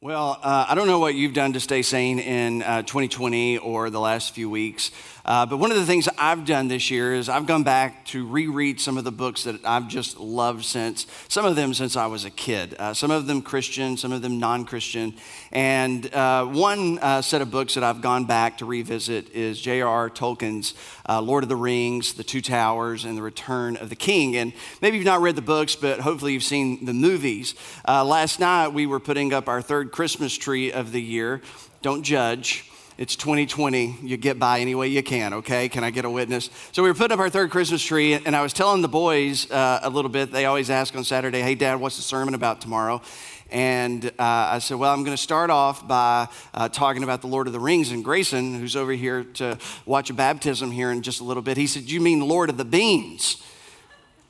Well, uh, I don't know what you've done to stay sane in uh, 2020 or the last few weeks, uh, but one of the things I've done this year is I've gone back to reread some of the books that I've just loved since, some of them since I was a kid, uh, some of them Christian, some of them non Christian. And uh, one uh, set of books that I've gone back to revisit is J.R.R. Tolkien's Lord of the Rings, The Two Towers, and The Return of the King. And maybe you've not read the books, but hopefully you've seen the movies. last night we were putting up our third Christmas tree of the year. Don't judge. It's 2020. You get by any way you can, okay? Can I get a witness? So we were putting up our third Christmas tree, and I was telling the boys uh, a little bit. They always ask on Saturday, hey, Dad, what's the sermon about tomorrow? And uh, I said, Well, I'm going to start off by uh, talking about the Lord of the Rings. And Grayson, who's over here to watch a baptism here in just a little bit, he said, You mean Lord of the Beans?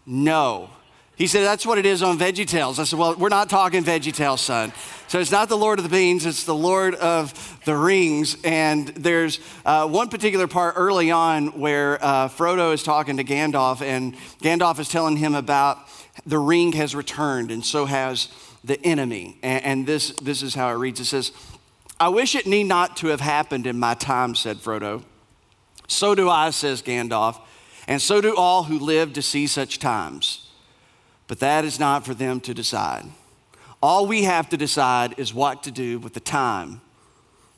No. He said, That's what it is on Veggie Tales. I said, Well, we're not talking Veggie Tales, son. So it's not the Lord of the Beans, it's the Lord of the Rings. And there's uh, one particular part early on where uh, Frodo is talking to Gandalf, and Gandalf is telling him about the ring has returned, and so has the enemy. And, and this, this is how it reads it says, I wish it need not to have happened in my time, said Frodo. So do I, says Gandalf, and so do all who live to see such times. But that is not for them to decide. All we have to decide is what to do with the time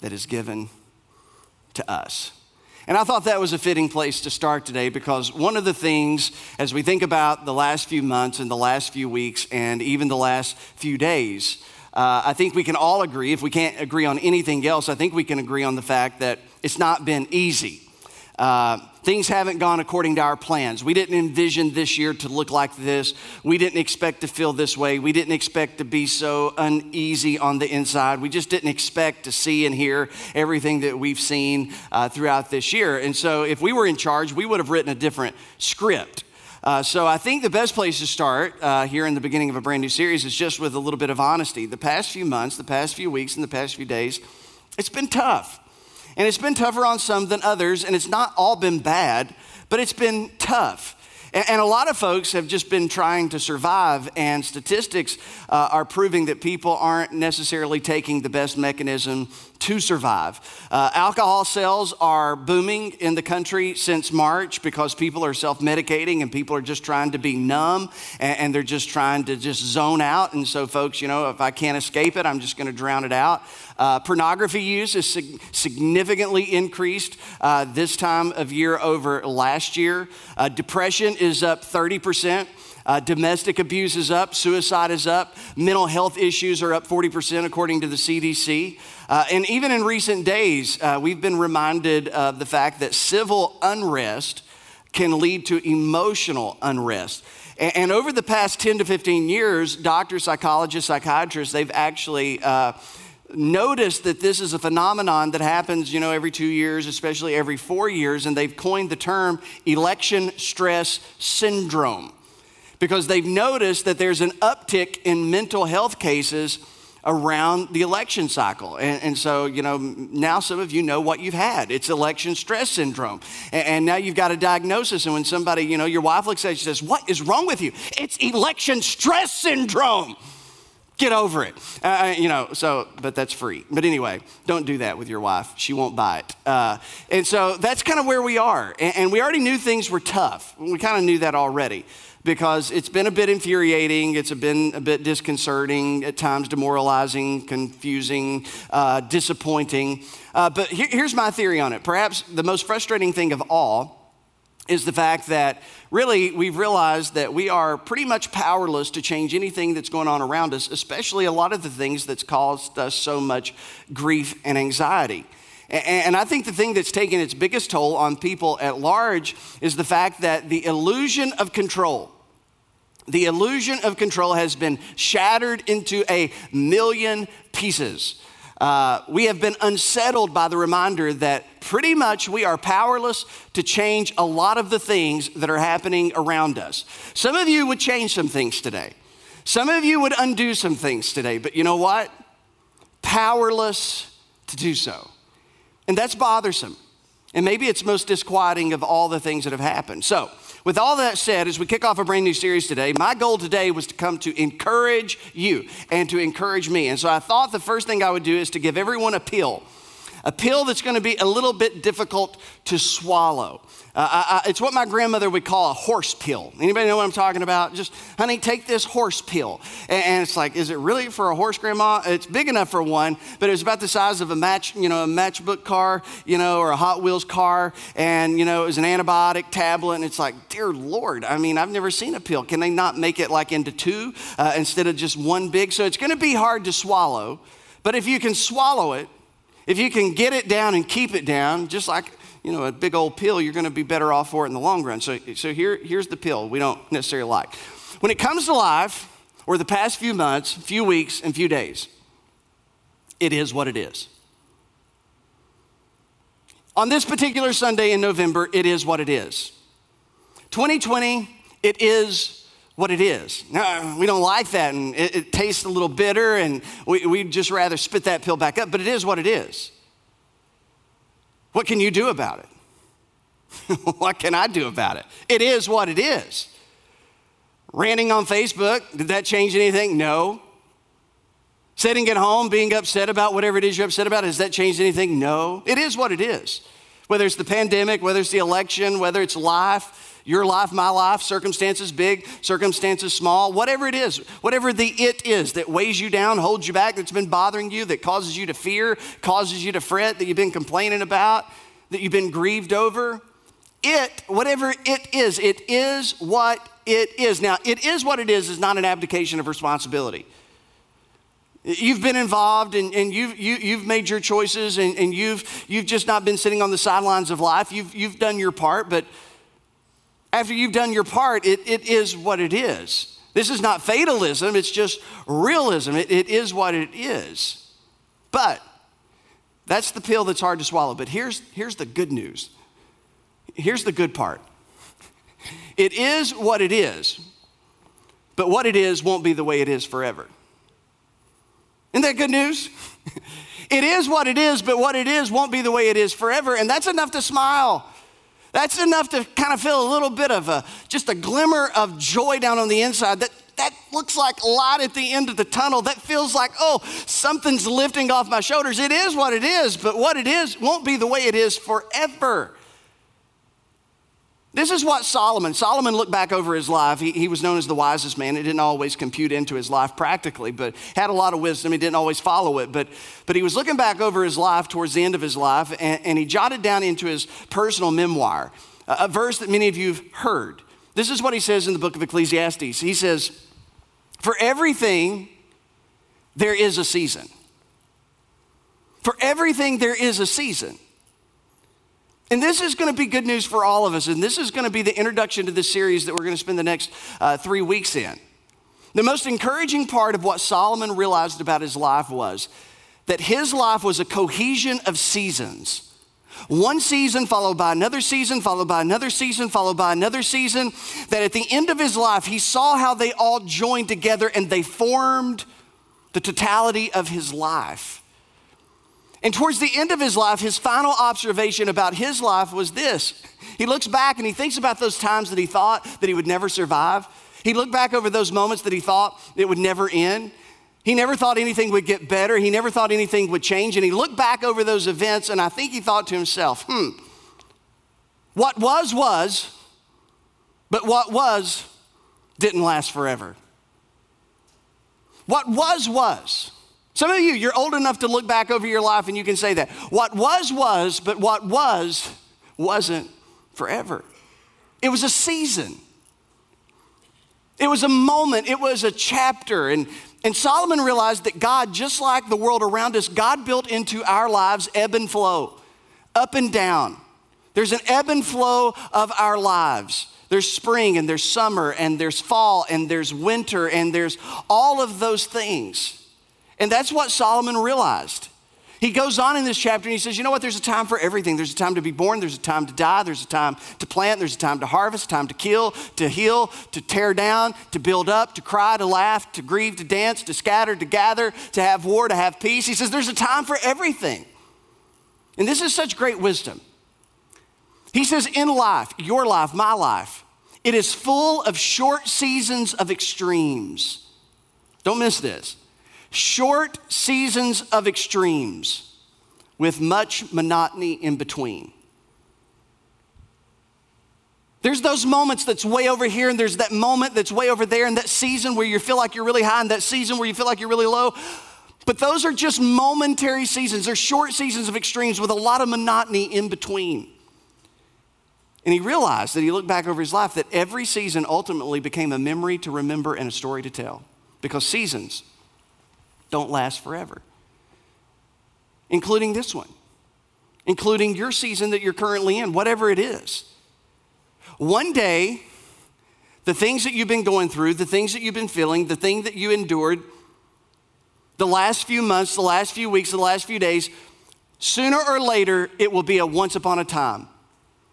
that is given to us. And I thought that was a fitting place to start today because one of the things, as we think about the last few months and the last few weeks and even the last few days, uh, I think we can all agree, if we can't agree on anything else, I think we can agree on the fact that it's not been easy. Uh, things haven't gone according to our plans. We didn't envision this year to look like this. We didn't expect to feel this way. We didn't expect to be so uneasy on the inside. We just didn't expect to see and hear everything that we've seen uh, throughout this year. And so, if we were in charge, we would have written a different script. Uh, so I think the best place to start uh, here in the beginning of a brand new series is just with a little bit of honesty. The past few months, the past few weeks, and the past few days, it's been tough. And it's been tougher on some than others, and it's not all been bad, but it's been tough. And, a lot of folks have just been trying to survive, and statistics uh, are proving that people aren't necessarily taking the best mechanism to survive. Uh, alcohol sales are booming in the country since March because people are self medicating and people are just trying to be numb and, and, they're just trying to just zone out. And so, folks, you know, if I can't escape it, I'm just going to drown it out. Uh, pornography use is sig- significantly increased uh, this time of year over last year. Uh, depression is up 30%. Uh, domestic abuse is up, suicide is up, mental health issues are up 40% according to the CDC. Uh, and even in recent days, uh, we've been reminded of the fact that civil unrest can lead to emotional unrest. And, and over the past 10 to 15 years, doctors, psychologists, psychiatrists, they've actually uh, noticed that this is a phenomenon that happens, you know, every two years, especially every four years, and they've coined the term election stress syndrome because they've noticed that there's an uptick in mental health cases around the election cycle. And, and, so, you know, now some of you know what you've had. It's election stress syndrome. And, and, now you've got a diagnosis. And when somebody, you know, your wife looks at you and says, What is wrong with you? It's election stress syndrome. Get over it. Uh, uh you know, so, but that's free. But anyway, don't do that with your wife. She won't buy it. Uh, and so that's kind of where we are. And, and we already knew things were tough. We kind of knew that already because it's been a bit infuriating, it's been a bit disconcerting, at times demoralizing, confusing, uh, disappointing. Uh, but here, here's my theory on it. Perhaps the most frustrating thing of all is the fact that really we've realized that we are pretty much powerless to change anything that's going on around us, especially a lot of the things that's caused us so much grief and anxiety. And I think the thing that's taken its biggest toll on people at large is the fact that the illusion of control, the illusion of control has been shattered into a million pieces. Uh, we have been unsettled by the reminder that pretty much we are powerless to change a lot of the things that are happening around us. Some of you would change some things today. Some of you would undo some things today, but you know what? Powerless to do so. And that's bothersome. And maybe it's most disquieting of all the things that have happened. So, with all that said, as we kick off a brand new series today, my goal today was to come to encourage you and to encourage me. And so I thought the first thing I would do is to give everyone a pill, a pill that's going to be a little bit difficult to swallow. Uh, I, I, it's what my grandmother would call a horse pill. Anybody know what I'm talking about? Just, honey, take this horse pill. And, and, it's like, is it really for a horse, grandma? It's big enough for one, but it was about the size of a match, you know, a matchbook car, you know, or a Hot Wheels car. And, you know, it was an antibiotic tablet. And it's like, dear Lord, I mean, I've never seen a pill. Can they not make it like into two uh, instead of just one big? So it's going to be hard to swallow. But if you can swallow it, if you can get it down and keep it down, just like you know, a big old pill, you're going to be better off for it in the long run. So, so here, here's the pill we don't necessarily like. When it comes to life, or the past few months, few weeks, and few days, it is what it is. On this particular Sunday in November, it is what it is. 2020, it is what it is. We don't like that, and it, it tastes a little bitter, and we, we'd just rather spit that pill back up, but it is what it is. What can you do about it? what can I do about it? It is what it is. Ranting on Facebook, did that change anything? No. Sitting at home, being upset about whatever it is you're upset about, has that changed anything? No. It is what it is. Whether it's the pandemic, whether it's the election, whether it's life, your life, my life, circumstances big, circumstances small, whatever it is, whatever the it is that weighs you down, holds you back, that's been bothering you, that causes you to fear, causes you to fret, that you've been complaining about, that you've been grieved over. It, whatever it is, it is what it is. Now, it is what it is is not an abdication of responsibility. You've been involved and, and you've, you, have you have made your choices and, and you've, you've just not been sitting on the sidelines of life. You've, you've done your part, but after you've done your part, it, it is what it is. This is not fatalism, it's just realism. It, it is what it is. But that's the pill that's hard to swallow. But here's, here's the good news. Here's the good part. It is what it is, but what it is won't be the way it is forever. Isn't that good news? it is what it is, but what it is won't be the way it is forever. And that's enough to smile. That's enough to kind of feel a little bit of a, just a glimmer of joy down on the inside. That, that looks like light at the end of the tunnel. That feels like, oh, something's lifting off my shoulders. It is what it is, but what it is won't be the way it is forever. This is what Solomon, Solomon looked back over his life. He, he, was known as the wisest man. It didn't always compute into his life practically, but had a lot of wisdom. He didn't always follow it, but, but he was looking back over his life towards the end of his life, and, and he jotted down into his personal memoir a, a verse that many of you have heard. This is what he says in the book of Ecclesiastes. He says, For everything, there is a season. For everything, there is a season. And this is going to be good news for all of us. And this is going to be the introduction to this series that we're going to spend the next uh, three weeks in. The most encouraging part of what Solomon realized about his life was that his life was a cohesion of seasons. One season followed by another season, followed by another season, followed by another season. That at the end of his life, he saw how they all joined together and they formed the totality of his life. And towards the end of his life, his final observation about his life was this. He looks back and he thinks about those times that he thought that he would never survive. He looked back over those moments that he thought it would never end. He never thought anything would get better. He never thought anything would change. And he looked back over those events and I think he thought to himself, hmm, what was, was, but what was didn't last forever. What was, was. Some of you, you're old enough to look back over your life and you can say that. What was, was, but what was, wasn't forever. It was a season, it was a moment, it was a chapter. And, and Solomon realized that God, just like the world around us, God built into our lives ebb and flow, up and down. There's an ebb and flow of our lives. There's spring and there's summer and there's fall and there's winter and there's all of those things. And that's what Solomon realized. He goes on in this chapter and he says, You know what? There's a time for everything. There's a time to be born, there's a time to die, there's a time to plant, there's a time to harvest, time to kill, to heal, to tear down, to build up, to cry, to laugh, to grieve, to dance, to scatter, to gather, to have war, to have peace. He says, There's a time for everything. And this is such great wisdom. He says, In life, your life, my life, It is full of short seasons of extremes. Don't miss this. Short seasons of extremes with much monotony in between. There's those moments that's way over here, and there's that moment that's way over there, and that season where you feel like you're really high, and that season where you feel like you're really low. But those are just momentary seasons. They're short seasons of extremes with a lot of monotony in between. And he realized that he looked back over his life that every season ultimately became a memory to remember and a story to tell because seasons don't last forever, including this one, including your season that you're currently in, whatever it is. One day, the things that you've been going through, the things that you've been feeling, the thing that you endured, the last few months, the last few weeks, the last few days, sooner or later, it will be a once upon a time.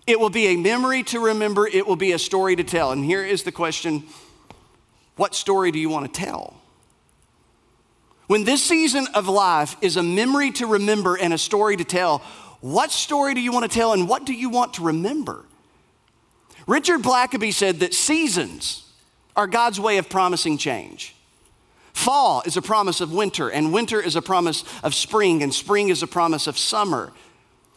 It will be a memory to remember, it will be a story to tell. And here is the question what story do you want to tell? When this season of life is a memory to remember and a story to tell, what story do you want to tell and what do you want to remember? Richard Blackaby said that seasons are God's way of promising change. Fall is a promise of winter, and winter is a promise of spring, and spring is a promise of summer.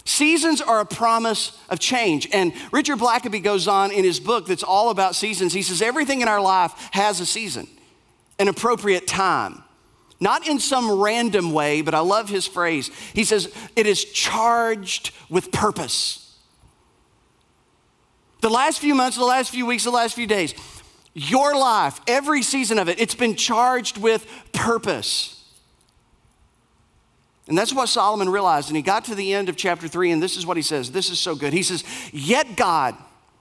Seasons are a promise of change. And Richard Blackaby goes on in his book that's all about seasons. He says, Everything in our life has a season, an appropriate time. Not in some random way, but I love his phrase. He says, It is charged with purpose. The last few months, the last few weeks, the last few days, your life, every season of it, it's been charged with purpose. And that's what Solomon realized. And he got to the end of chapter three, and this is what he says. This is so good. He says, Yet God,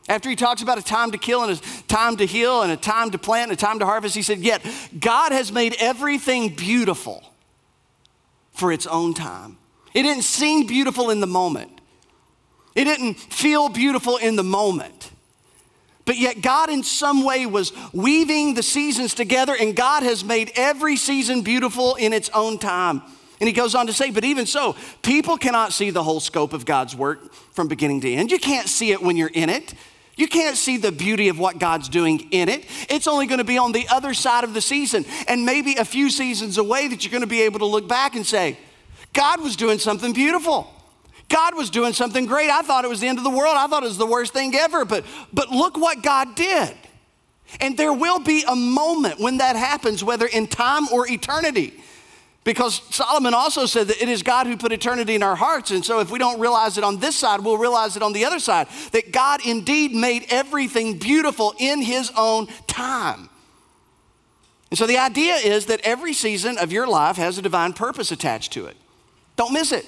after he talks about a time to kill and a time to heal and a time to plant and a time to harvest, he said, Yet God has made everything beautiful for its own time. It didn't seem beautiful in the moment, it didn't feel beautiful in the moment. But yet, God in some way was weaving the seasons together, and God has made every season beautiful in its own time. And he goes on to say, but even so, people cannot see the whole scope of God's work from beginning to end. You can't see it when you're in it. You can't see the beauty of what God's doing in it. It's only going to be on the other side of the season and maybe a few seasons away that you're going to be able to look back and say, God was doing something beautiful. God was doing something great. I thought it was the end of the world. I thought it was the worst thing ever, but, but look what God did. And there will be a moment when that happens, whether in time or eternity. Because Solomon also said that it is God who put eternity in our hearts. And so if we don't realize it on this side, we'll realize it on the other side. That God indeed made everything beautiful in his own time. And so the idea is that every season of your life has a divine purpose attached to it. Don't miss it.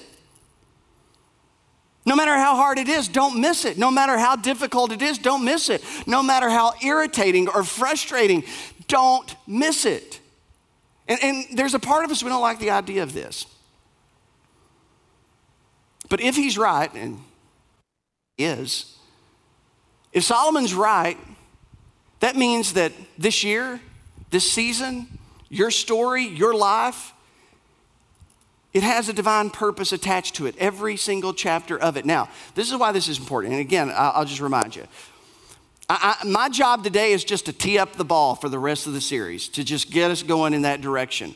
No matter how hard it is, don't miss it. No matter how difficult it is, don't miss it. No matter how irritating or frustrating, don't miss it. And, and there's a part of us we don't like the idea of this. But if he's right, and is, if Solomon's right, that means that this year, this season, your story, your life, it has a divine purpose attached to it, every single chapter of it. Now, this is why this is important. And again, I'll just remind you I, I, my job today is just to tee up the ball for the rest of the series, to just get us going in that direction.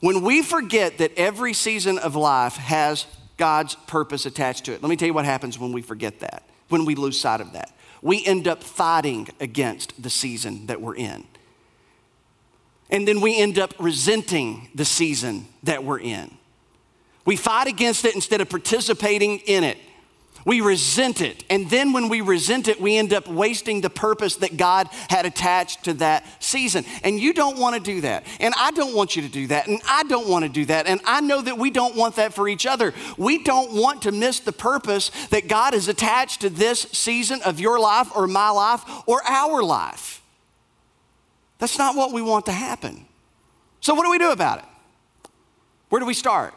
When we forget that every season of life has God's purpose attached to it, let me tell you what happens when we forget that, when we lose sight of that. We end up fighting against the season that we're in. And then we end up resenting the season that we're in. We fight against it instead of participating in it. We resent it. And then when we resent it, we end up wasting the purpose that God had attached to that season. And you don't want to do that. And I don't want you to do that. And I don't want to do that. And I know that we don't want that for each other. We don't want to miss the purpose that God has attached to this season of your life or my life or our life. That's not what we want to happen. So, what do we do about it? Where do we start?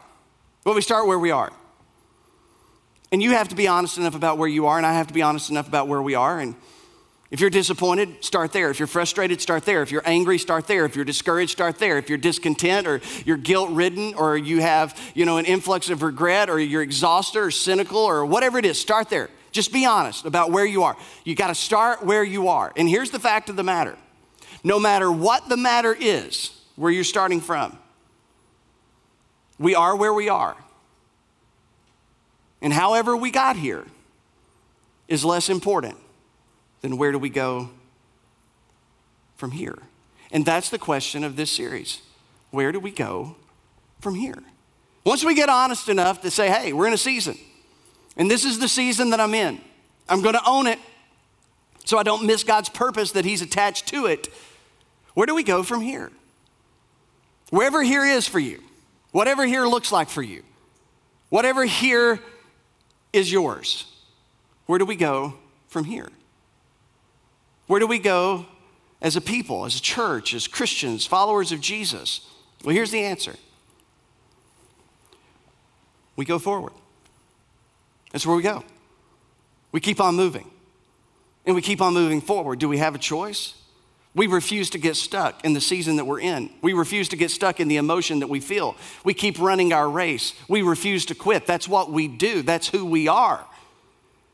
Well, we start where we are. And you have to be honest enough about where you are, and I have to be honest enough about where we are. And if you're disappointed, start there. If you're frustrated, start there. If you're angry, start there. If you're discouraged, start there. If you're discontent or you're guilt ridden or you have, you know, an influx of regret or you're exhausted or cynical or whatever it is, start there. Just be honest about where you are. You got to start where you are. And here's the fact of the matter no matter what the matter is, where you're starting from, we are where we are. And however we got here is less important than where do we go from here. And that's the question of this series. Where do we go from here? Once we get honest enough to say, hey, we're in a season, and this is the season that I'm in, I'm gonna own it so I don't miss God's purpose that He's attached to it. Where do we go from here? Wherever here is for you, whatever here looks like for you, whatever here is yours. Where do we go from here? Where do we go as a people, as a church, as Christians, followers of Jesus? Well, here's the answer we go forward. That's where we go. We keep on moving. And we keep on moving forward. Do we have a choice? We refuse to get stuck in the season that we're in. We refuse to get stuck in the emotion that we feel. We keep running our race. We refuse to quit. That's what we do, that's who we are.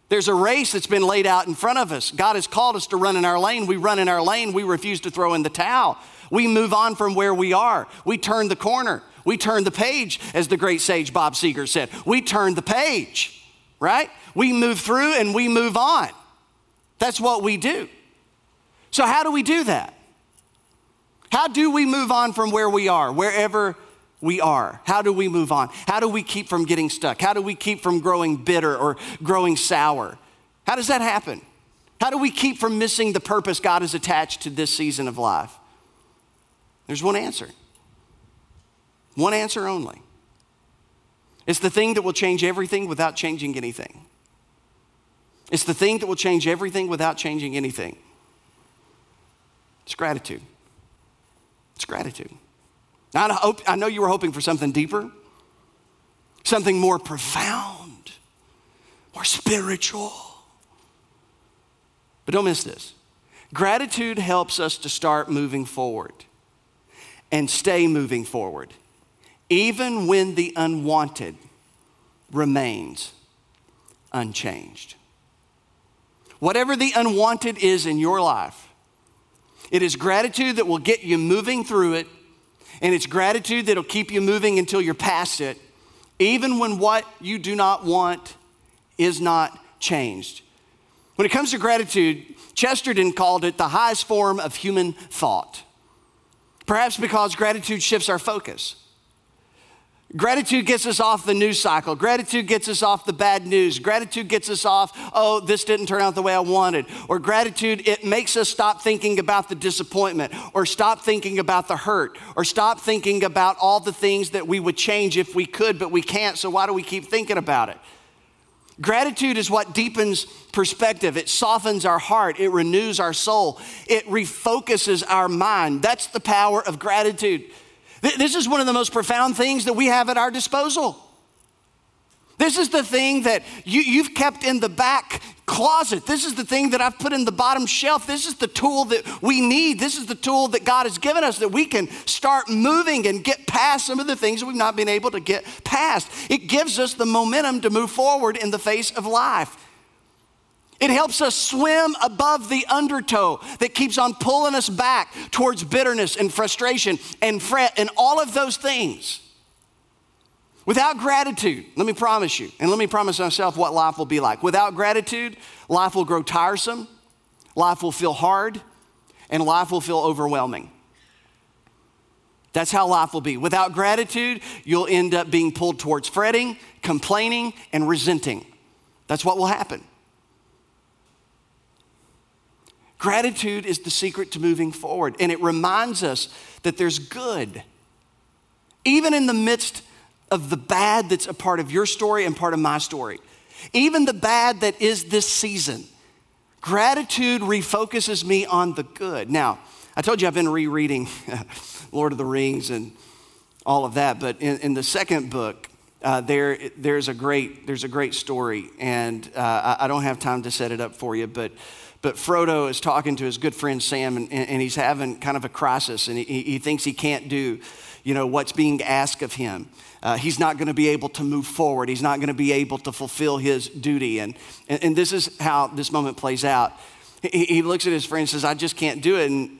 There's a race that's been laid out in front of us. God has called us to run in our lane. We run in our lane. We refuse to throw in the towel. We move on from where we are. We turn the corner. We turn the page, as the great sage Bob Seger said. We turn the page, right? We move through and we move on. That's what we do. So, how do we do that? How do we move on from where we are, wherever we are? How do we move on? How do we keep from getting stuck? How do we keep from growing bitter or growing sour? How does that happen? How do we keep from missing the purpose God has attached to this season of life? There's one answer. One answer only. It's the thing that will change everything without changing anything. It's the thing that will change everything without changing anything. It's gratitude. It's gratitude. Now, I, hope, I know you were hoping for something deeper, something more profound, more spiritual. But don't miss this. Gratitude helps us to start moving forward and stay moving forward, even when the unwanted remains unchanged. Whatever the unwanted is in your life, it is gratitude that will get you moving through it, and it's gratitude that'll keep you moving until you're past it, even when what you do not want is not changed. When it comes to gratitude, Chesterton called it the highest form of human thought. Perhaps because gratitude shifts our focus. Gratitude gets us off the news cycle. Gratitude gets us off the bad news. Gratitude gets us off, oh, this didn't turn out the way I wanted. Or gratitude, it makes us stop thinking about the disappointment, or stop thinking about the hurt, or stop thinking about all the things that we would change if we could, but we can't, so why do we keep thinking about it? Gratitude is what deepens perspective. It softens our heart. It renews our soul. It refocuses our mind. That's the power of gratitude. This is one of the most profound things that we have at our disposal. This is the thing that you, have kept in the back closet. This is the thing that I've put in the bottom shelf. This is the tool that we need. This is the tool that God has given us that we can start moving and get past some of the things we've not been able to get past. It gives us the momentum to move forward in the face of life. It helps us swim above the undertow that keeps on pulling us back towards bitterness and frustration and fret and all of those things. Without gratitude, let me promise you, and let me promise myself what life will be like. Without gratitude, life will grow tiresome, life will feel hard, and life will feel overwhelming. That's how life will be. Without gratitude, you'll end up being pulled towards fretting, complaining, and resenting. That's what will happen. Gratitude is the secret to moving forward, and it reminds us that there's good. Even in the midst of the bad that's a part of your story and part of my story, even the bad that is this season, gratitude refocuses me on the good. Now, I told you I've been rereading Lord of the Rings and all of that, but in, in the second book, uh, there, there's, a great, there's a great story, and uh, I, I don't have time to set it up for you, but but Frodo is talking to his good friend Sam, and, and he's having kind of a crisis, and he, he thinks he can't do you know, what's being asked of him. Uh, he's not going to be able to move forward. He's not going to be able to fulfill his duty. And, and, and this is how this moment plays out. He, he looks at his friend and says, I just can't do it. And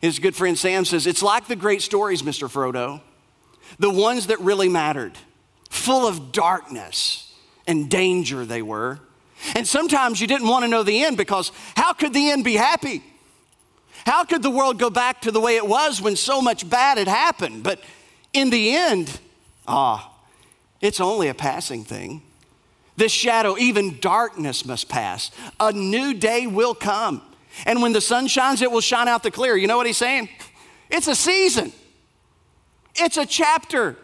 his good friend Sam says, It's like the great stories, Mr. Frodo, the ones that really mattered, full of darkness and danger they were. And sometimes you didn't want to know the end because how could the end be happy? How could the world go back to the way it was when so much bad had happened? But in the end, ah, it's only a passing thing. This shadow, even darkness must pass. A new day will come. And when the sun shines, it will shine out the clear. You know what he's saying? It's a season, it's a chapter.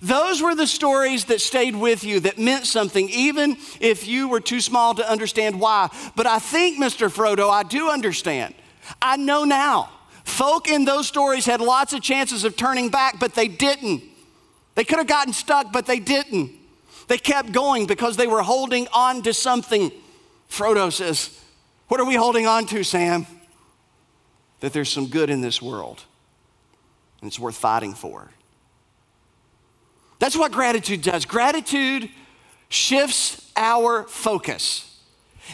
Those were the stories that stayed with you, that meant something, even if you were too small to understand why. But I think, Mr. Frodo, I do understand. I know now. Folk in those stories had lots of chances of turning back, but they didn't. They could have gotten stuck, but they didn't. They kept going because they were holding on to something. Frodo says, What are we holding on to, Sam? That there's some good in this world, and it's worth fighting for. That's what gratitude does. Gratitude shifts our focus.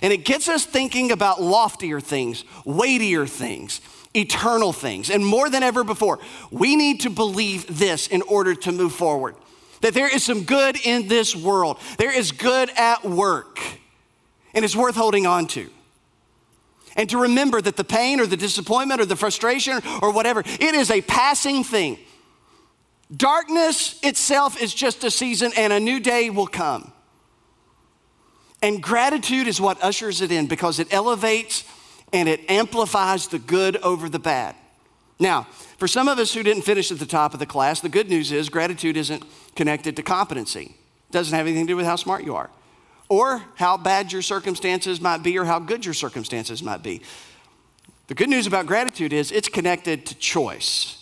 And it gets us thinking about loftier things, weightier things, eternal things. And more than ever before, we need to believe this in order to move forward that there is some good in this world, there is good at work, and it's worth holding on to. And to remember that the pain or the disappointment or the frustration or whatever, it is a passing thing. Darkness itself is just a season, and a new day will come. And gratitude is what ushers it in because it elevates and it amplifies the good over the bad. Now, for some of us who didn't finish at the top of the class, the good news is gratitude isn't connected to competency. It doesn't have anything to do with how smart you are or how bad your circumstances might be or how good your circumstances might be. The good news about gratitude is it's connected to choice.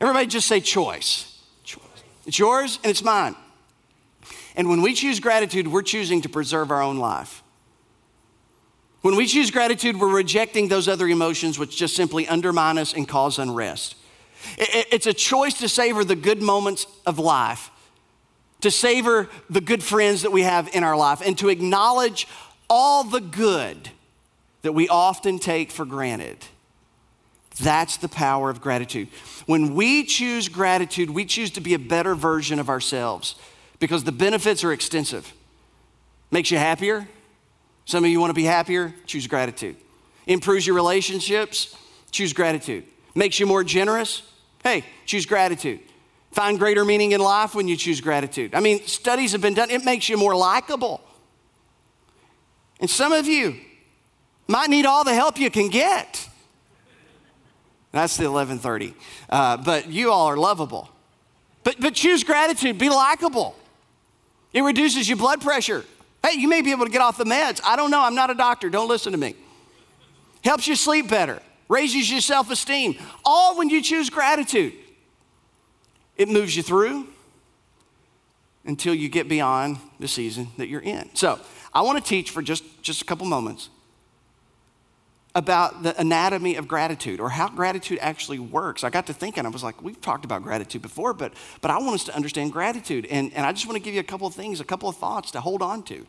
Everybody just say choice. choice. It's yours and it's mine. And when we choose gratitude, we're choosing to preserve our own life. When we choose gratitude, we're rejecting those other emotions which just simply undermine us and cause unrest. It's a choice to savor the good moments of life, to savor the good friends that we have in our life, and to acknowledge all the good that we often take for granted. That's the power of gratitude. When we choose gratitude, we choose to be a better version of ourselves because the benefits are extensive. Makes you happier. Some of you want to be happier, choose gratitude. Improves your relationships, choose gratitude. Makes you more generous, hey, choose gratitude. Find greater meaning in life when you choose gratitude. I mean, studies have been done, it makes you more likable. And some of you might need all the help you can get. That's the 1130. Uh, but you all are lovable. But, but choose gratitude, be likable. It reduces your blood pressure. Hey, you may be able to get off the meds. I don't know. I'm not a doctor. Don't listen to me. Helps you sleep better, raises your self esteem. All when you choose gratitude. It moves you through until you get beyond the season that you're in. So, I want to teach for just, just a couple moments about the anatomy of gratitude or how gratitude actually works. I got to thinking, I was like, we've talked about gratitude before, but, but I want us to understand gratitude. And, and I just want to give you a couple of things, a couple of thoughts to hold on to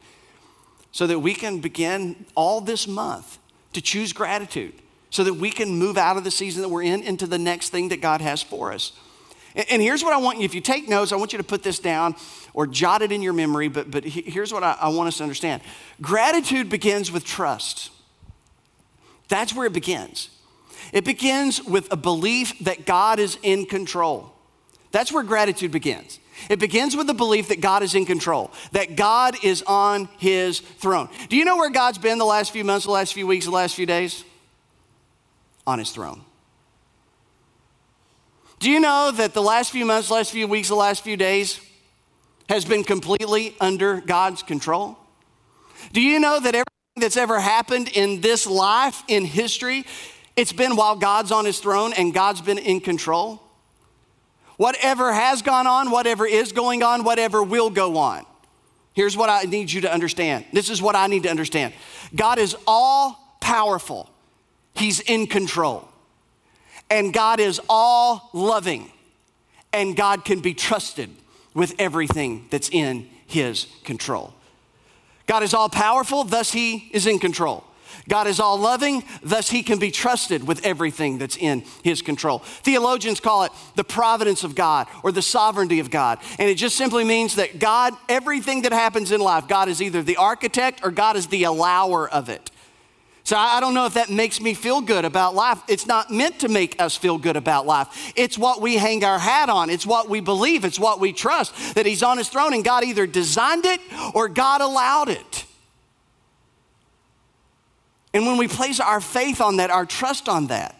so that we can begin all this month to choose gratitude so that we can move out of the season that we're in into the next thing that God has for us. And, and here's what I want you, if you take notes, I want you to put this down or jot it in your memory, but, but here's what I, I want us to understand. Gratitude begins with trust. That's where it begins. It begins with a belief that God is in control. That's where gratitude begins. It begins with the belief that God is in control, that God is on his throne. Do you know where God's been the last few months, the last few weeks, the last few days? On his throne. Do you know that the last few months, last few weeks, the last few days has been completely under God's control? Do you know that every that's ever happened in this life, in history, it's been while God's on his throne and God's been in control. Whatever has gone on, whatever is going on, whatever will go on. Here's what I need you to understand. This is what I need to understand God is all powerful, He's in control. And God is all loving, and God can be trusted with everything that's in his control. God is all powerful, thus he is in control. God is all loving, thus he can be trusted with everything that's in his control. Theologians call it the providence of God or the sovereignty of God. And it just simply means that God, everything that happens in life, God is either the architect or God is the allower of it. So I don't know if that makes me feel good about life. It's not meant to make us feel good about life. It's what we hang our hat on. It's what we believe. It's what we trust that He's on His throne and God either designed it or God allowed it. And when we place our faith on that, our trust on that,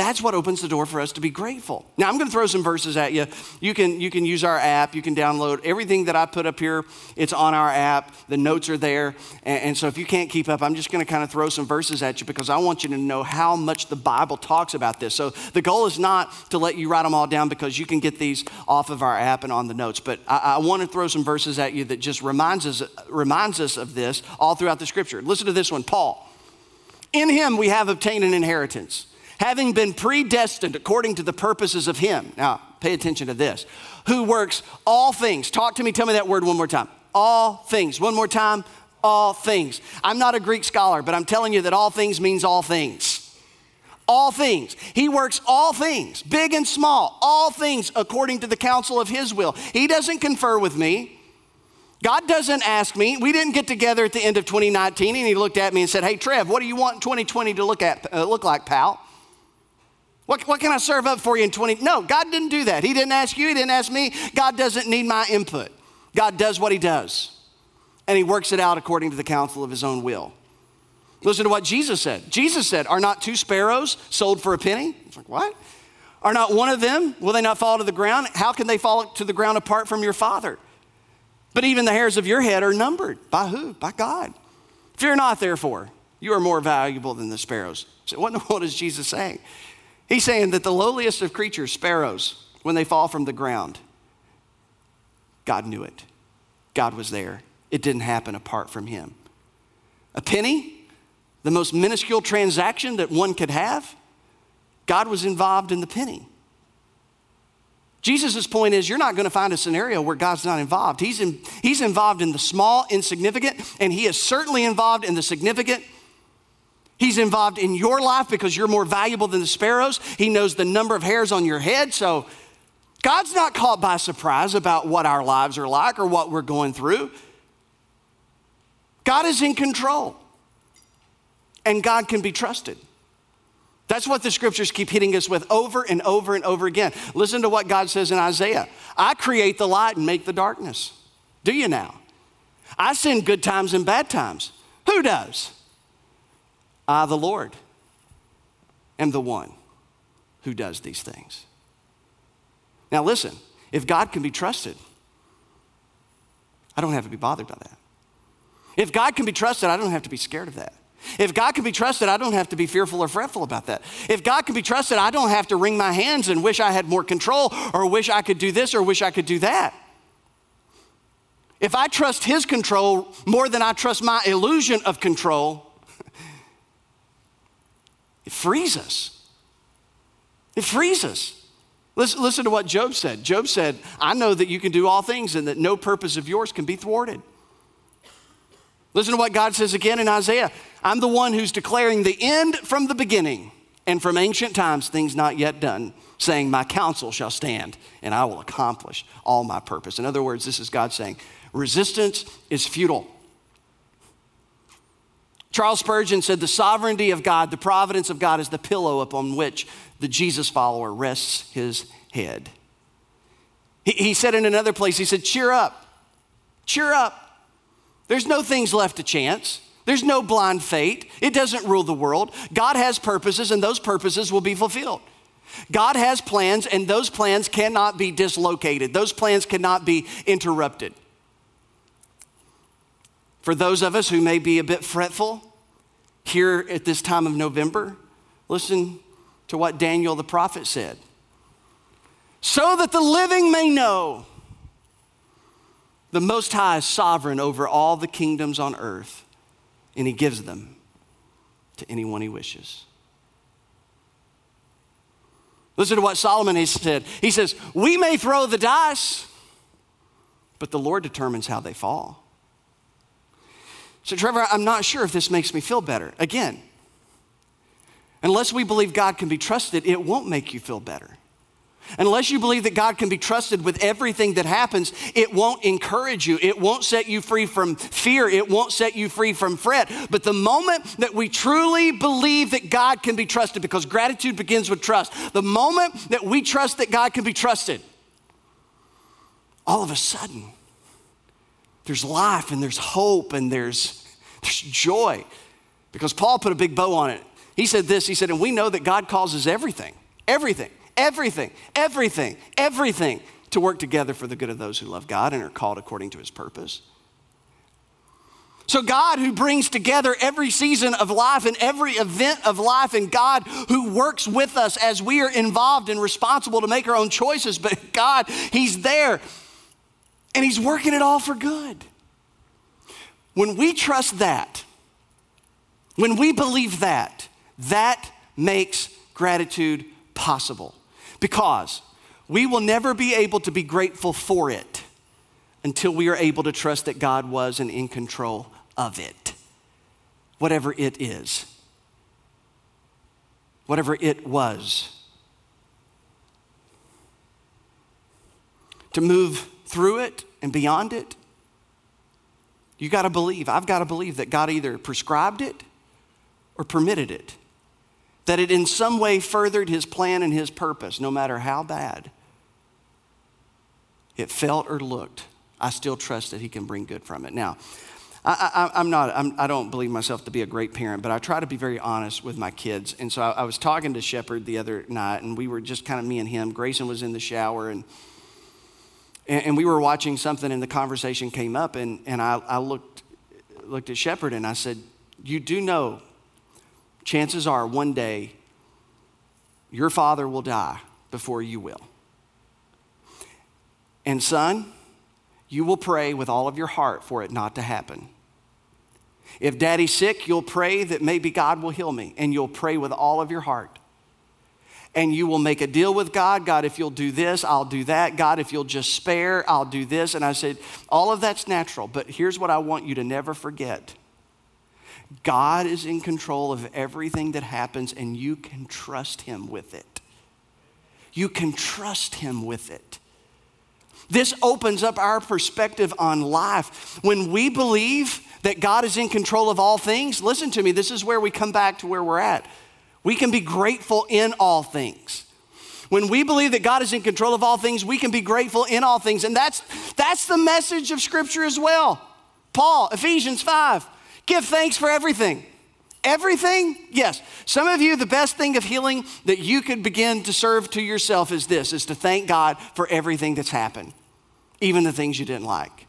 that's what opens the door for us to be grateful. Now, I'm going to throw some verses at you. You can, you can use our app. You can download everything that I put up here. It's on our app. The notes are there. And, and so if you can't keep up, I'm just going to kind of throw some verses at you because I want you to know how much the Bible talks about this. So the goal is not to let you write them all down because you can get these off of our app and on the notes. But I, I want to throw some verses at you that just reminds us, reminds us of this all throughout the scripture. Listen to this one Paul. In him we have obtained an inheritance having been predestined according to the purposes of Him. Now, pay attention to this. Who works all things. Talk to me, tell me that word one more time. All things. One more time. All things. I'm not a Greek scholar, but I'm telling you that all things means all things. All things. He works all things, big and small, all things according to the counsel of His will. He doesn't confer with me. God doesn't ask me. We didn't get together at the end of 2019 and he looked at me and said, Hey, Trev, what do you want 2020 to look, at, uh, look like, pal? What, what can I serve up for you in 20? No, God didn't do that. He didn't ask you, He didn't ask me. God doesn't need my input. God does what He does, and He works it out according to the counsel of His own will. Listen to what Jesus said. Jesus said, Are not two sparrows sold for a penny? It's like, what? Are not one of them, will they not fall to the ground? How can they fall to the ground apart from your Father? But even the hairs of your head are numbered. By who? By God. Fear not, therefore. You are more valuable than the sparrows. So what in the world is Jesus saying? He's saying that the lowliest of creatures, sparrows, when they fall from the ground, God knew it. God was there. It didn't happen apart from Him. A penny, the most minuscule transaction that one could have, God was involved in the penny. Jesus' point is you're not going to find a scenario where God's not involved. He's, in, he's involved in the small, insignificant, and He is certainly involved in the significant He's involved in your life because you're more valuable than the sparrows. He knows the number of hairs on your head. So God's not caught by surprise about what our lives are like or what we're going through. God is in control, and God can be trusted. That's what the scriptures keep hitting us with over and over and over again. Listen to what God says in Isaiah I create the light and make the darkness. Do you now? I send good times and bad times. Who does? I, the Lord, am the one who does these things. Now, listen, if God can be trusted, I don't have to be bothered by that. If God can be trusted, I don't have to be scared of that. If God can be trusted, I don't have to be fearful or fretful about that. If God can be trusted, I don't have to wring my hands and wish I had more control or wish I could do this or wish I could do that. If I trust His control more than I trust my illusion of control, it frees us. It frees us. Listen, listen to what Job said. Job said, I know that you can do all things and that no purpose of yours can be thwarted. Listen to what God says again in Isaiah I'm the one who's declaring the end from the beginning and from ancient times things not yet done, saying, My counsel shall stand and I will accomplish all my purpose. In other words, this is God saying, Resistance is futile. Charles Spurgeon said, The sovereignty of God, the providence of God, is the pillow upon which the Jesus follower rests his head. He, he said in another place, He said, Cheer up, cheer up. There's no things left to chance. There's no blind fate. It doesn't rule the world. God has purposes, and those purposes will be fulfilled. God has plans, and those plans cannot be dislocated, those plans cannot be interrupted. For those of us who may be a bit fretful here at this time of November, listen to what Daniel the prophet said. So that the living may know the Most High is sovereign over all the kingdoms on earth, and He gives them to anyone He wishes. Listen to what Solomon has said. He says, We may throw the dice, but the Lord determines how they fall. So, Trevor, I'm not sure if this makes me feel better. Again, unless we believe God can be trusted, it won't make you feel better. Unless you believe that God can be trusted with everything that happens, it won't encourage you. It won't set you free from fear. It won't set you free from fret. But the moment that we truly believe that God can be trusted, because gratitude begins with trust, the moment that we trust that God can be trusted, all of a sudden, there's life and there's hope and there's, there's joy. Because Paul put a big bow on it. He said this He said, and we know that God causes everything, everything everything, everything, everything to work together for the good of those who love God and are called according to his purpose. So, God who brings together every season of life and every event of life, and God who works with us as we are involved and responsible to make our own choices, but God, He's there and He's working it all for good. When we trust that, when we believe that, that makes gratitude possible because we will never be able to be grateful for it until we are able to trust that God was and in control of it, whatever it is, whatever it was. To move through it and beyond it, you got to believe. I've got to believe that God either prescribed it or permitted it that it in some way furthered his plan and his purpose, no matter how bad it felt or looked. I still trust that he can bring good from it. Now, I, am not, I'm, I do not believe myself to be a great parent, but I try to be very honest with my kids. And so I, I was talking to Shepard the other night, and we were just kind of me and him. Grayson was in the shower, and, and, and we were watching something, and the conversation came up, and, and I, I looked, looked at Shepard and I said, You do know chances are one day your father will die before you will. And son, you will pray with all of your heart for it not to happen. If daddy's sick, you'll pray that maybe God will heal me, and you'll pray with all of your heart. And you will make a deal with God God, if you'll do this, I'll do that. God, if you'll just spare, I'll do this. And I said, all of that's natural, but here's what I want you to never forget God is in control of everything that happens, and you can trust Him with it. You can trust Him with it. This opens up our perspective on life. When we believe that God is in control of all things, listen to me, this is where we come back to where we're at. We can be grateful in all things. When we believe that God is in control of all things, we can be grateful in all things. And that's, that's the message of Scripture as well. Paul, Ephesians 5. Give thanks for everything. Everything? Yes. Some of you, the best thing of healing that you could begin to serve to yourself is this, is to thank God for everything that's happened, even the things you didn't like.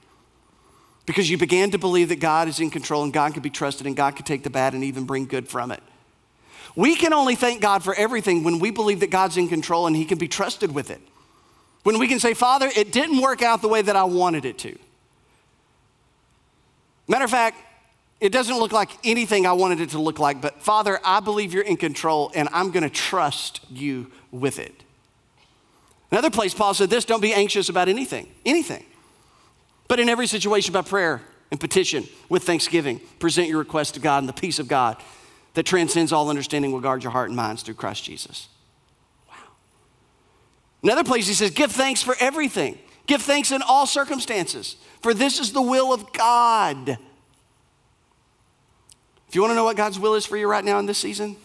Because you began to believe that God is in control and God can be trusted and God can take the bad and even bring good from it. We can only thank God for everything when we believe that God's in control and He can be trusted with it. When we can say, Father, it didn't work out the way that I wanted it to. Matter of fact, it doesn't look like anything I wanted it to look like, but Father, I believe you're in control and I'm going to trust you with it. Another place, Paul said this don't be anxious about anything, anything. But in every situation, by prayer and petition, with thanksgiving, present your request to God, and the peace of God that transcends all understanding will guard your heart and minds through Christ Jesus. Wow. Another place, he says, give thanks for everything. Give thanks in all circumstances, for this is the will of God if you want to know what God's will is for you right now in this season,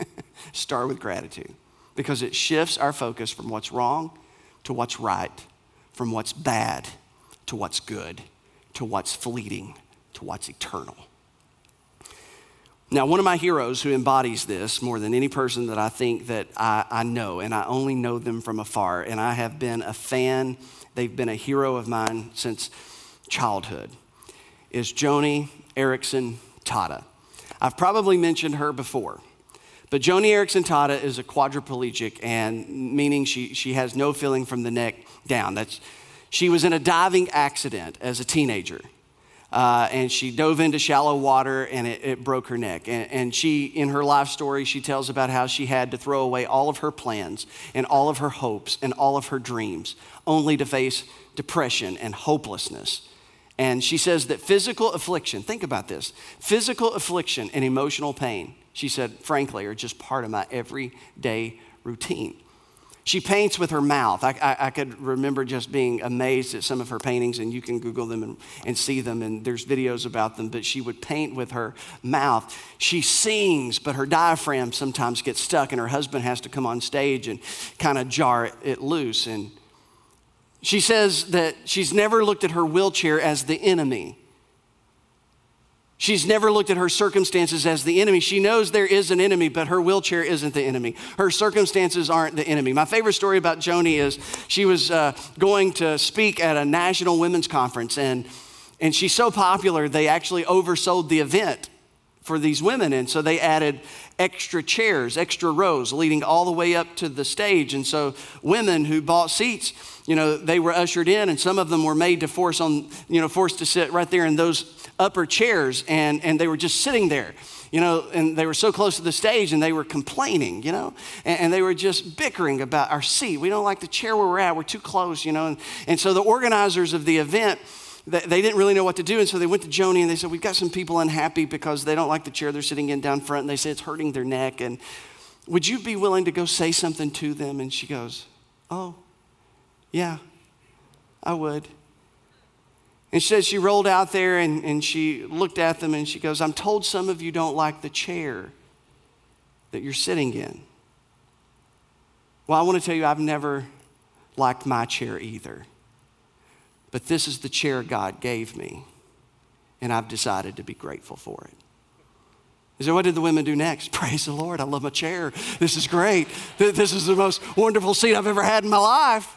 start with gratitude because it shifts our focus from what's wrong to what's right, from what's bad to what's good, to what's fleeting, to what's eternal. Now, one of my heroes who embodies this more than any person that I think that I, I, know, and I only know them from afar, and I have been a fan, they've been a hero of mine since childhood, is Joni Eareckson Tada. I've probably mentioned her before. But Joni Eareckson Tada is a quadriplegic, and meaning she, she has no feeling from the neck down. That's, she was in a diving accident as a teenager. Uh, and she dove into shallow water and it, it broke her neck. And, and, she, in her life story, she tells about how she had to throw away all of her plans and all of her hopes and all of her dreams, only to face depression and hopelessness. And she says that physical affliction, think about this physical affliction and emotional pain, she said, frankly, are just part of my everyday routine. She paints with her mouth. I, I, I, could remember just being amazed at some of her paintings, and you can Google them and, and see them, and there's videos about them. But she would paint with her mouth. She sings, but her diaphragm sometimes gets stuck, and her husband has to come on stage and kind of jar it, it loose. And she says that she's never looked at her wheelchair as the enemy. She's never looked at her circumstances as the enemy. She knows there is an enemy, but her wheelchair isn't the enemy. Her circumstances aren't the enemy. My favorite story about Joni is she was uh, going to speak at a national women's conference, and, and she's so popular, they actually oversold the event for these women. And so they added extra chairs, extra rows leading all the way up to the stage. And so women who bought seats, you know, they were ushered in, and some of them were made to force on, you know, forced to sit right there in those upper chairs and, and they were just sitting there, you know, and they were so close to the stage and they were complaining, you know, and, and they were just bickering about our seat. We don't like the chair where we're at, we're too close, you know. And, and so the organizers of the event, they didn't really know what to do. And so they went to Joni and they said, We've got some people unhappy because they don't like the chair they're sitting in down front. And they say it's hurting their neck. And would you be willing to go say something to them? And she goes, Oh, yeah, I would. And she said she rolled out there and, and she looked at them and she goes, I'm told some of you don't like the chair that you're sitting in. Well, I want to tell you, I've never liked my chair either. But this is the chair God gave me, and I've decided to be grateful for it. Said, What did the women do next? Praise the Lord, I love my chair. This is great. This is the most wonderful seat I've ever had in my life.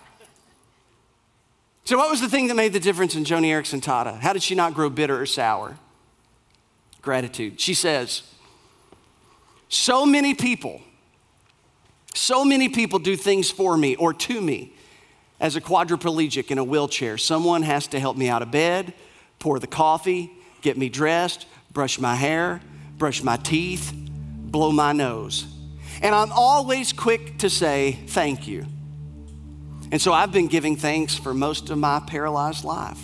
So, what was the thing that made the difference in Joni Eareckson Tada? How did she not grow bitter or sour? Gratitude. She says, So many people, so many people do things for me or to me as a quadriplegic in a wheelchair. Someone has to help me out of bed, pour the coffee, get me dressed, brush my hair, brush my teeth, blow my nose. And I'm always quick to say, Thank you. And so I've been giving thanks for most of my paralyzed life.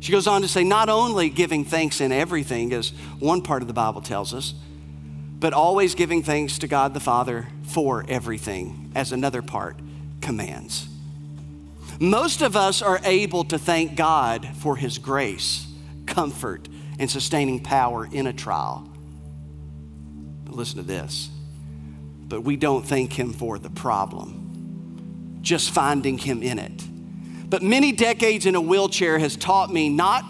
She goes on to say, not only giving thanks in everything, as one part of the Bible tells us, but always giving thanks to God the Father for everything, as another part commands. Most of us are able to thank God for His grace, comfort, and sustaining power in a trial. But listen to this. But we don't thank Him for the problem just finding Him in it. But many decades in a wheelchair has taught me not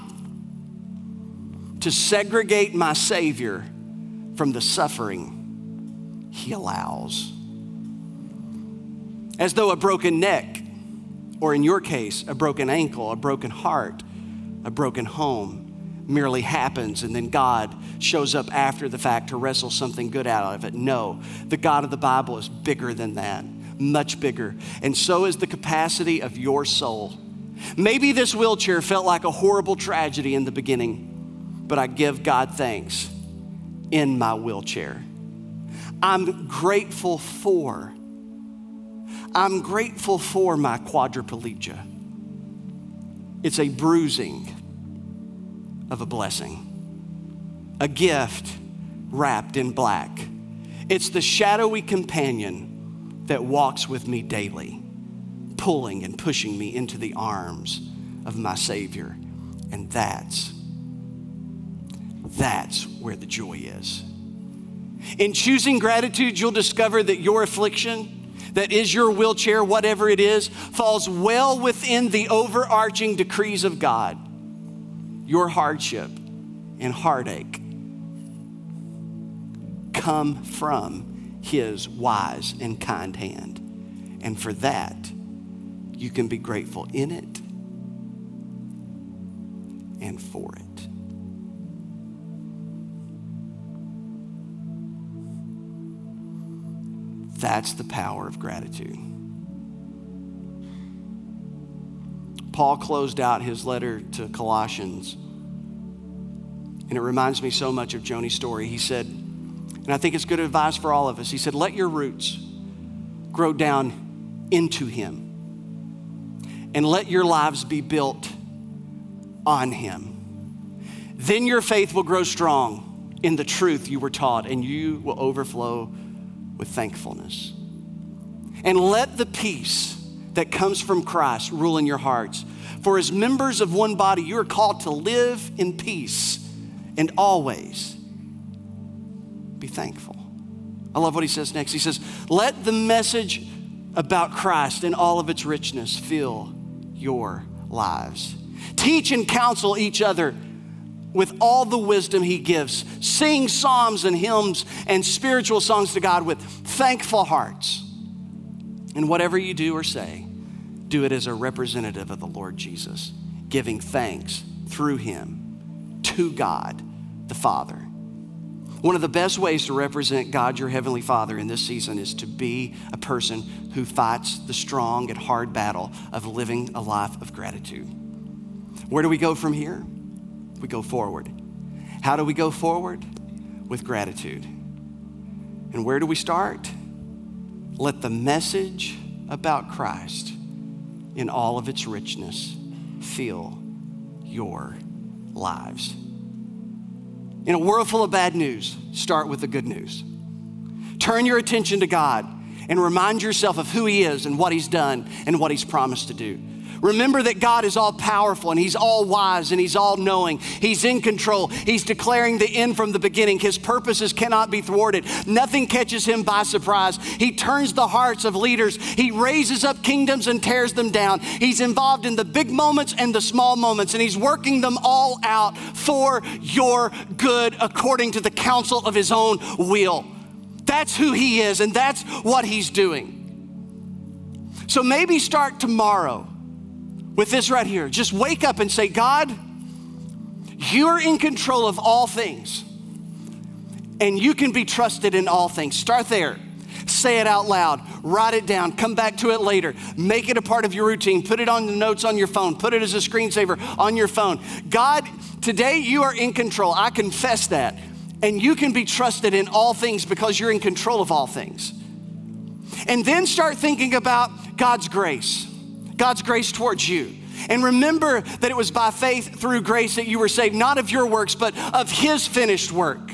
to segregate my Savior from the suffering He allows. As though a broken neck, or in your case, a broken ankle, a broken heart, a broken home, merely happens and then God shows up after the fact to wrestle something good out of it. No, the God of the Bible is bigger than that much bigger. And so is the capacity of your soul. Maybe this wheelchair felt like a horrible tragedy in the beginning, but I give God thanks in my wheelchair. I'm grateful for. I'm grateful for my quadriplegia. It's a bruising of a blessing, a gift wrapped in black. It's the shadowy companion that walks with me daily, pulling and pushing me into the arms of my Savior. And that's, that's where the joy is. In choosing gratitude, you'll discover that your affliction, that is your wheelchair, whatever it is, falls well within the overarching decrees of God. Your hardship and heartache come from his wise and kind hand. And for that, you can be grateful in it and for it. That's the power of gratitude. Paul closed out his letter to Colossians And it reminds me so much of Joni's story. He said, and I think it's good advice for all of us. He said, Let your roots grow down into Him, and let your lives be built on Him. Then your faith will grow strong in the truth you were taught, and you will overflow with thankfulness. And let the peace that comes from Christ rule in your hearts. For as members of one body, you are called to live in peace and always be thankful. I love what he says next. He says, Let the message about Christ in all of its richness fill your lives. Teach and counsel each other with all the wisdom he gives. Sing psalms and hymns and spiritual songs to God with thankful hearts. And whatever you do or say, do it as a representative of the Lord Jesus, giving thanks through him to God the Father. One of the best ways to represent God, your Heavenly Father, in this season is to be a person who fights the strong and hard battle of living a life of gratitude. Where do we go from here? We go forward. How do we go forward? With gratitude. And where do we start? Let the message about Christ in all of its richness fill your lives. In a world full of bad news, start with the good news. Turn your attention to God and remind yourself of who He is and what He's done and what He's promised to do. Remember that God is all powerful and He's all wise and He's all knowing. He's in control. He's declaring the end from the beginning. His purposes cannot be thwarted. Nothing catches Him by surprise. He turns the hearts of leaders. He raises up kingdoms and tears them down. He's involved in the big moments and the small moments, and He's working them all out for your good according to the counsel of His own will. That's who He is, and that's what He's doing. So maybe start tomorrow with this right here. Just wake up and say, God, you're in control of all things, and you can be trusted in all things. Start there. Say it out loud, write it down, come back to it later, make it a part of your routine, put it on the notes on your phone, put it as a screensaver on your phone. God, today you are in control. I confess that. And you can be trusted in all things because you're in control of all things. And then start thinking about God's grace. God's grace towards you. And remember that it was by faith through grace that you were saved, not of your works, but of His finished work.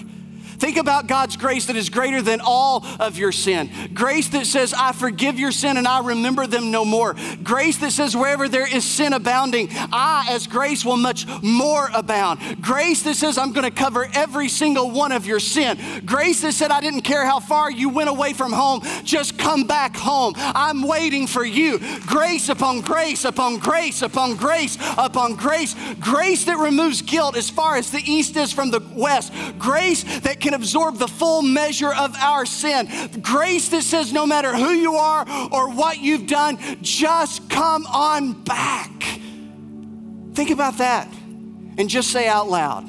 Think about God's grace that is greater than all of your sin. Grace that says, I forgive your sin and I remember them no more. Grace that says, wherever there is sin abounding, I, as grace, will much more abound. Grace that says, I'm going to cover every single one of your sin. Grace that said, I didn't care how far you went away from home, just come back home. I'm waiting for you. Grace upon grace upon grace upon grace upon grace. Grace that removes guilt as far as the east is from the west. Grace that can can absorb the full measure of our sin. Grace that says, no matter who you are or what you've done, just come on back. Think about that and just say out loud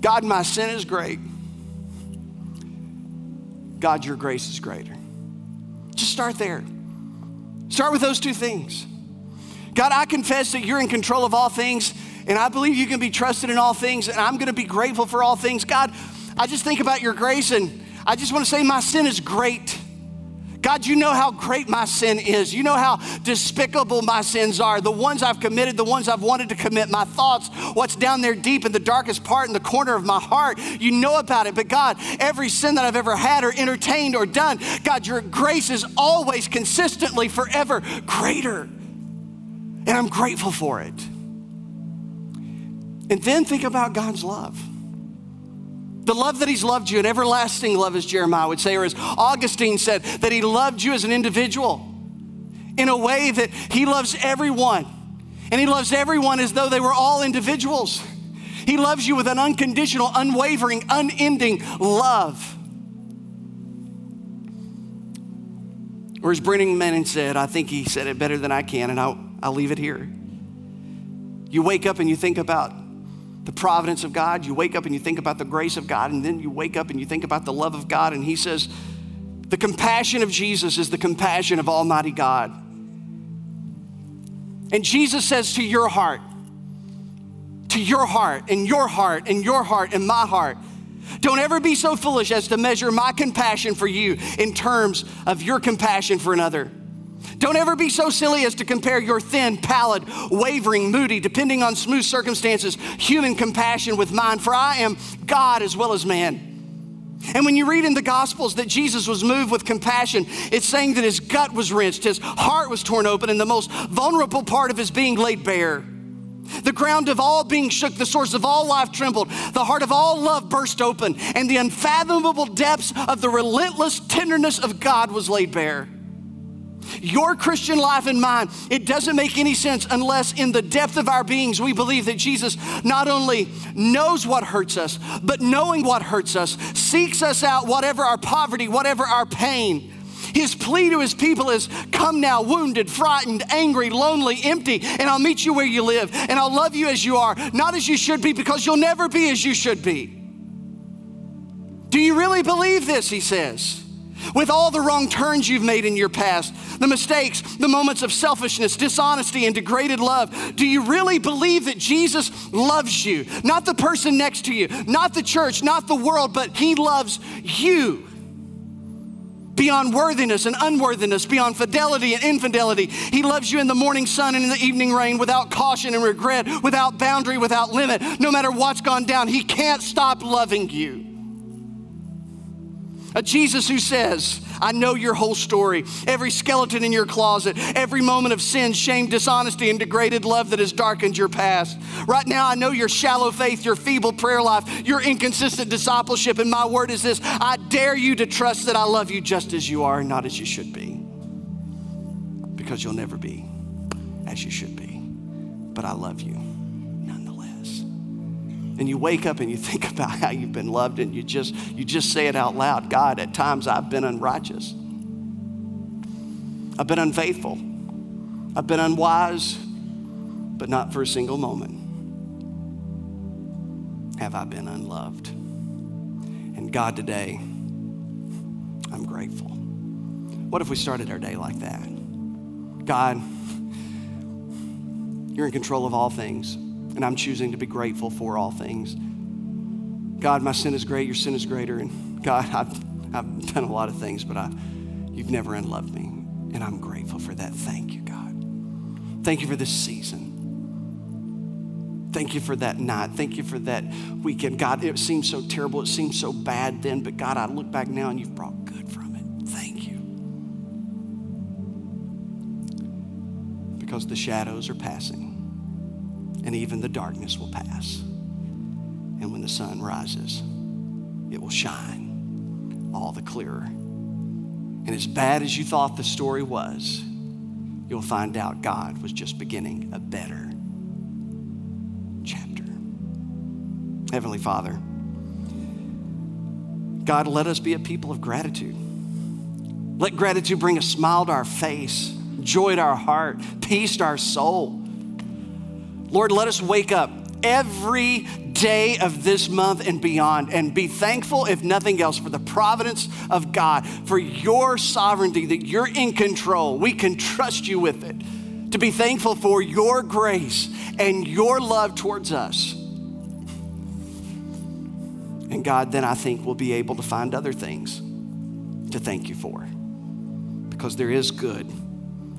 God, my sin is great. God, your grace is greater. Just start there. Start with those two things. God, I confess that you're in control of all things and I believe you can be trusted in all things, and I'm gonna be grateful for all things. God, I just think about your grace, and I just wanna say my sin is great. God, you know how great my sin is. You know how despicable my sins are. The ones I've committed, the ones I've wanted to commit, my thoughts, what's down there deep in the darkest part in the corner of my heart. You know about it. But God, every sin that I've ever had or entertained or done, God, your grace is always consistently, forever greater. And I'm grateful for it. And then think about God's love. The love that He's loved you, an everlasting love, as Jeremiah would say, or as Augustine said, that He loved you as an individual in a way that He loves everyone. And He loves everyone as though they were all individuals. He loves you with an unconditional, unwavering, unending love. Or as Brennan Manning said, I think he said it better than I can, and I'll, I'll leave it here. You wake up and you think about the providence of God. You wake up and you think about the grace of God, and then you wake up and you think about the love of God. And He says, The compassion of Jesus is the compassion of Almighty God. And Jesus says to your heart, to your heart and your heart and your heart and my heart. Don't ever be so foolish as to measure my compassion for you in terms of your compassion for another. Don't ever be so silly as to compare your thin, pallid, wavering, moody, depending on smooth circumstances, human compassion with mine, for I am God as well as man. And when you read in the Gospels that Jesus was moved with compassion, it's saying that his gut was wrenched, his heart was torn open, and the most vulnerable part of his being laid bare. The ground of all being shook, the source of all life trembled, the heart of all love burst open, and the unfathomable depths of the relentless tenderness of God was laid bare. Your Christian life and mine, it doesn't make any sense unless in the depth of our beings we believe that Jesus not only knows what hurts us, but knowing what hurts us, seeks us out, whatever our poverty, whatever our pain. His plea to his people is come now, wounded, frightened, angry, lonely, empty, and I'll meet you where you live, and I'll love you as you are, not as you should be, because you'll never be as you should be. Do you really believe this? He says with all the wrong turns you've made in your past, the mistakes, the moments of selfishness, dishonesty, and degraded love, do you really believe that Jesus loves you? Not the person next to you, not the church, not the world, but He loves you. Beyond worthiness and unworthiness, beyond fidelity and infidelity. He loves you in the morning sun and in the evening rain without caution and regret, without boundary, without limit. No matter what's gone down, He can't stop loving you. A Jesus who says, I know your whole story, every skeleton in your closet, every moment of sin, shame, dishonesty, and degraded love that has darkened your past. Right now, I know your shallow faith, your feeble prayer life, your inconsistent discipleship, and my word is this I dare you to trust that I love you just as you are and not as you should be. Because you'll never be as you should be. But I love you and you wake up and you think about how you've been loved and you just you just say it out loud god at times i've been unrighteous. I've been unfaithful. I've been unwise but not for a single moment have i been unloved. And god today i'm grateful. What if we started our day like that? God you're in control of all things and I'm choosing to be grateful for all things. God, my sin is great, your sin is greater. And God, I've, I've done a lot of things, but I, you've never unloved me. And I'm grateful for that. Thank you, God. Thank you for this season. Thank you for that night. Thank you for that weekend. God, it seemed so terrible. It seemed so bad then, but God, I look back now and you've brought good from it. Thank you. Because the shadows are passing and even the darkness will pass. And when the sun rises, it will shine all the clearer. And as bad as you thought the story was, you'll find out God was just beginning a better chapter. Heavenly Father, God, let us be a people of gratitude. Let gratitude bring a smile to our face, joy to our heart, peace to our soul. Lord, let us wake up every day of this month and beyond and be thankful, if nothing else, for the providence of God, for your sovereignty, that you're in control. We can trust you with it. To be thankful for your grace and your love towards us. And God, then I think we'll be able to find other things to thank you for. Because there is good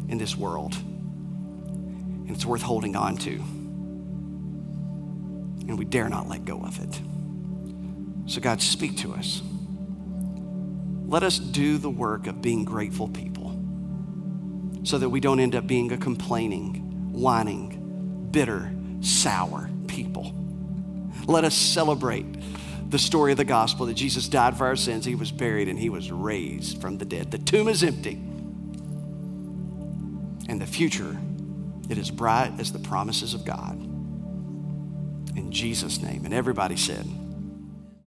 in this world, and it's worth holding on to and we dare not let go of it. So, God, speak to us. Let us do the work of being grateful people so that we don't end up being a complaining, whining, bitter, sour people. Let us celebrate the story of the gospel that Jesus died for our sins, he was buried, and he was raised from the dead. The tomb is empty, and the future, it is bright as the promises of God. In Jesus' name. And everybody said,